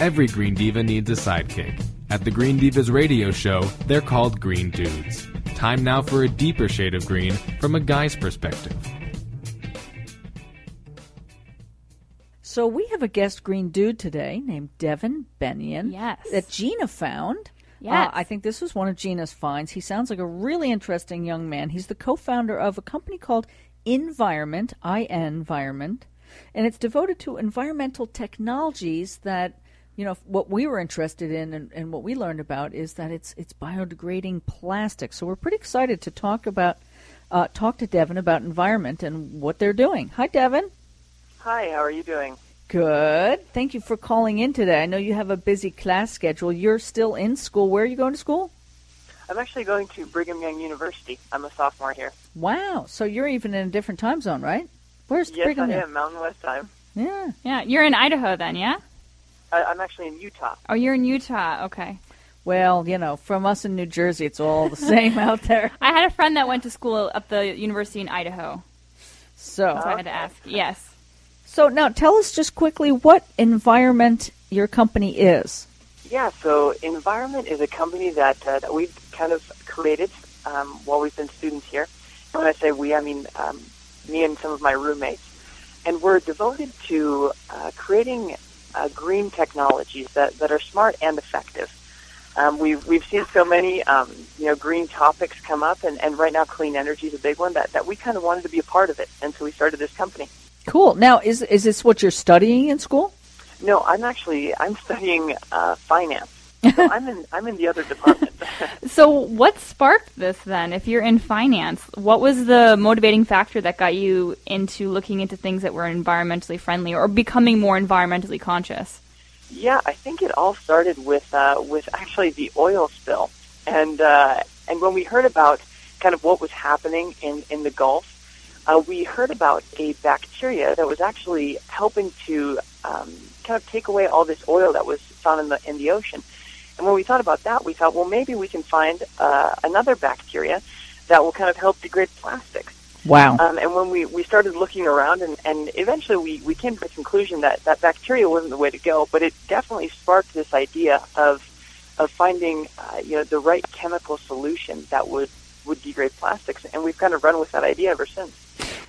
Every Green Diva needs a sidekick. At the Green Divas radio show, they're called Green Dudes. Time now for a deeper shade of green from a guy's perspective. So we have a guest green dude today named Devan Bennion. Yes. That Gina found. Yes. Uh, I think this was one of Gina's finds. He sounds like a really interesting young man. He's the co-founder of a company called Invoroment, I Invoroment, and it's devoted to environmental technologies that you know what we were interested in and, and what we learned about is that it's it's biodegrading plastic. So we're pretty excited to talk about uh, talk to Devan about Invoroment and what they're doing. Hi, Devan. Hi, how are you doing? Good. Thank you for calling in today. I know you have a busy class schedule. You're still in school. Where are you going to school? I'm actually going to Brigham Young University. I'm a sophomore here. Wow. So you're even in a different time zone, right? Where's yes, Brigham I Young? am Mountain West time. Yeah. Yeah, you're in Idaho then, yeah? I, I'm actually in Utah. Oh, you're in Utah. Okay. Well, you know, from us in New Jersey, it's all the same out there. I had a friend that went to school at the university in Idaho, So, so I had to ask. Yes. so now tell us just quickly what Invoroment your company is. Yeah, so Invoroment is a company that uh, that we've kind of created um, while we've been students here. When I say we, I mean um, me and some of my roommates, and we're devoted to uh, creating uh, green technologies that, that are smart and effective. Um, we've we've seen so many um, you know green topics come up, and, and right now clean energy is a big one that, that we kind of wanted to be a part of it, and so we started this company. Cool. Now, is is this what you're studying in school? No, I'm actually I'm studying uh, finance. So I'm in I'm in the other department. So, what sparked this then? If you're in finance, what was the motivating factor that got you into looking into things that were environmentally friendly or becoming more environmentally conscious? yeah, I think it all started with uh, with actually the oil spill, and uh, and when we heard about kind of what was happening in in the Gulf, uh, we heard about a bacteria that was actually helping to um, kind of take away all this oil that was found in the in the ocean. And when we thought about that, we thought, well, maybe we can find uh, another bacteria that will kind of help degrade plastics. Wow. Um, and when we, we started looking around, and, and eventually we, we came to the conclusion that, that bacteria wasn't the way to go, but it definitely sparked this idea of of finding uh, you know the right chemical solution that would would degrade plastics, and we've kind of run with that idea ever since.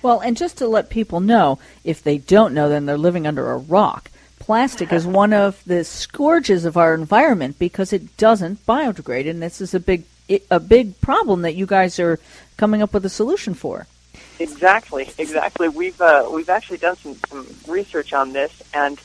Well, and just to let people know, if they don't know, then they're living under a rock. Plastic is one of the scourges of our environment because it doesn't biodegrade, and this is a big a big problem that you guys are coming up with a solution for. Exactly, exactly. We've uh, we've actually done some, some research on this, and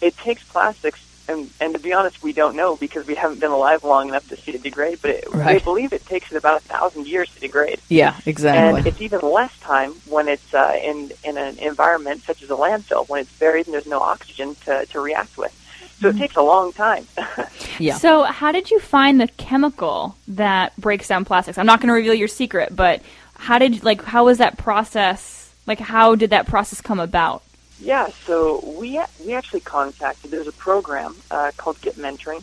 it takes plastics. And, and to be honest, we don't know because we haven't been alive long enough to see it degrade. But it, Right. we believe it takes it about a thousand years to degrade. Yeah, exactly. And it's even less time when it's uh, in in an environment such as a landfill, when it's buried and there's no oxygen to, to react with. So it takes a long time. yeah. So, how did you find the chemical that breaks down plastics? I'm not going to reveal your secret, but how did like how was that process? Like, how did that process come about? Yeah, so we we actually contacted. There's a program uh, called Get Mentoring,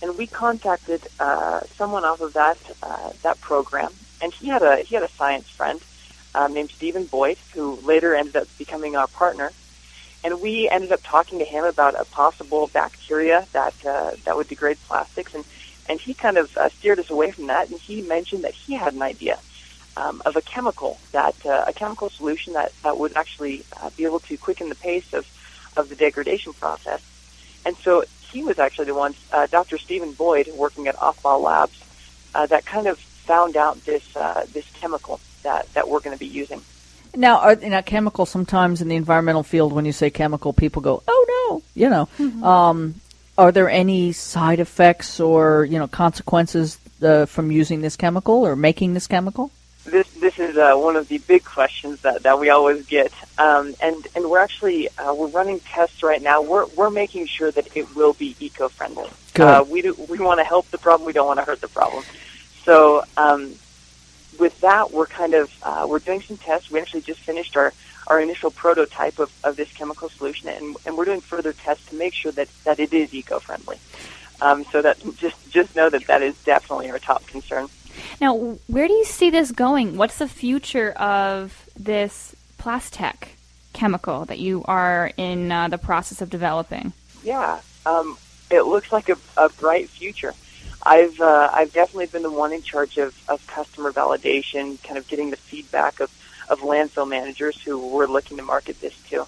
and we contacted uh, someone off of that uh, that program, and he had a he had a science friend um, named Stephen Boyd, who later ended up becoming our partner. And we ended up talking to him about a possible bacteria that uh, that would degrade plastics, and and he kind of uh, steered us away from that. And he mentioned that he had an idea um, of a chemical that uh, a chemical solution that that would actually uh, be able to quicken the pace of of the degradation process. And so he was actually the one, uh, Dr. Stephen Boyd, working at Othball Labs, uh, that kind of found out this uh, this chemical that that we're going to be using. Now, are you chemical sometimes in the environmental field, when you say chemical, people go, "Oh no," you know. Um, are there any side effects or you know consequences uh, from using this chemical or making this chemical? Is uh, one of the big questions that, that we always get, um, and and we're actually uh, we're running tests right now. We're we're making sure that it will be eco friendly. Good. Uh, we do we want to help the problem. We don't want to hurt the problem. So um, with that, we're kind of uh, we're doing some tests. We actually just finished our our initial prototype of, of this chemical solution, and, and we're doing further tests to make sure that, that it is eco friendly. Um, so that just just know that that is definitely our top concern. Now, where do you see this going? What's the future of this plastic chemical that you are in uh, the process of developing? Yeah. Um, it looks like a, a bright future. I've uh, I've definitely been the one in charge of, of customer validation, kind of getting the feedback of, of landfill managers who were looking to market this to,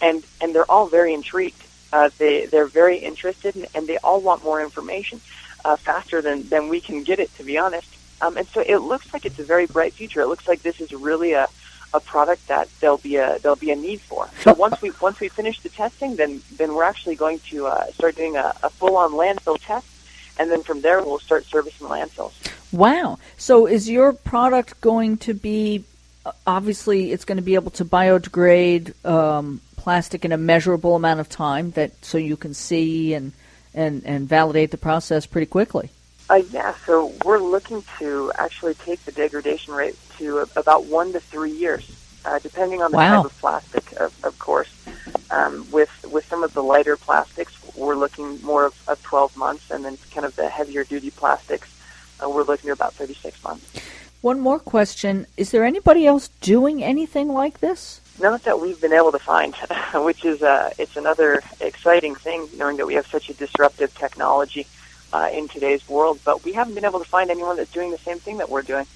and and they're all very intrigued. Uh, they they're very interested, and, and they all want more information uh, faster than than we can get it. To be honest, um, and so it looks like it's a very bright future. It looks like this is really a a product that there'll be a there'll be a need for. So once we once we finish the testing, then then we're actually going to uh, start doing a, a full on landfill test, and then from there we'll start servicing landfills. Wow! So is your product going to be uh, obviously it's going to be able to biodegrade um, plastic in a measurable amount of time that so you can see and and and validate the process pretty quickly. Uh, yeah, so we're looking to actually take the degradation rate to about one to three years, uh, depending on the Wow. type of plastic, of, of course. Um, with with some of the lighter plastics, we're looking more of, of 12 months, and then kind of the heavier duty plastics, uh, we're looking at about 36 months. One more question: Is there anybody else doing anything like this? Not that we've been able to find, which is uh, it's another exciting thing, knowing that we have such a disruptive technology uh, in today's world. But we haven't been able to find anyone that's doing the same thing that we're doing,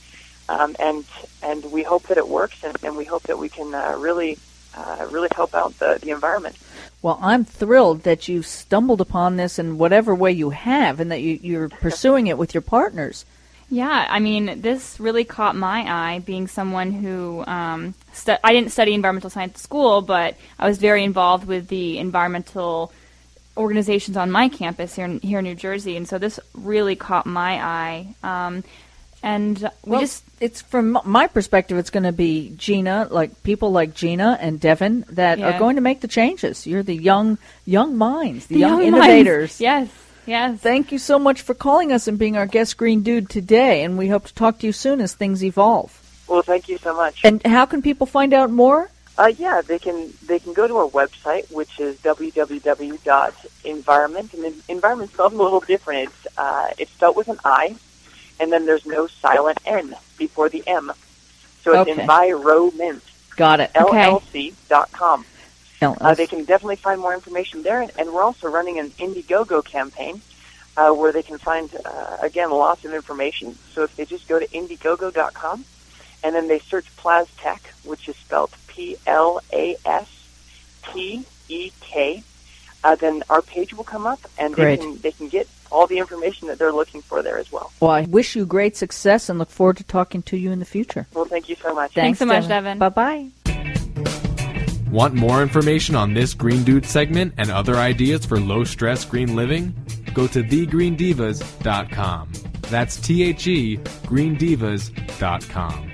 um, and and we hope that it works, and, and we hope that we can uh, really uh, really help out the, the environment. Well, I'm thrilled that you stumbled upon this in whatever way you have, and that you, you're pursuing it with your partners. Yeah, I mean, this really caught my eye, being someone who um, stu- I didn't study environmental science at school, but I was very involved with the environmental organizations on my campus here in, here in New Jersey, and so this really caught my eye. Um, and we Well, just it's from my perspective, it's going to be Gina, like people like Gina and Devan, that Yeah. are going to make the changes. You're the young, young minds, the, the young, minds. innovators. Yes, yes. Thank you so much for calling us and being our guest green dude today, and we hope to talk to you soon as things evolve. Well, thank you so much. And how can people find out more? Uh, yeah, they can they can go to our website, which is www.Invoroment, and then Invoroment spelled a little different. It's uh, it's spelled with an I, and then there's no silent N before the M, so it's Okay. Invoroment Got it. Okay. llc.com. Uh, they can definitely find more information there, and, and we're also running an Indiegogo campaign uh, where they can find uh, again lots of information. So if they just go to Indiegogo.com and then they search Plastek, which is spelled P L A S T E K, uh, then our page will come up, and Great. they can they can get all the information that they're looking for there as well. Well, I wish you great success and look forward to talking to you in the future. Well, thank you so much. Thanks so much, Devan. Bye bye. Want more information on this Green Dude segment and other ideas for low stress green living? Go to thegreendivas.com. That's T H E greendivas.com.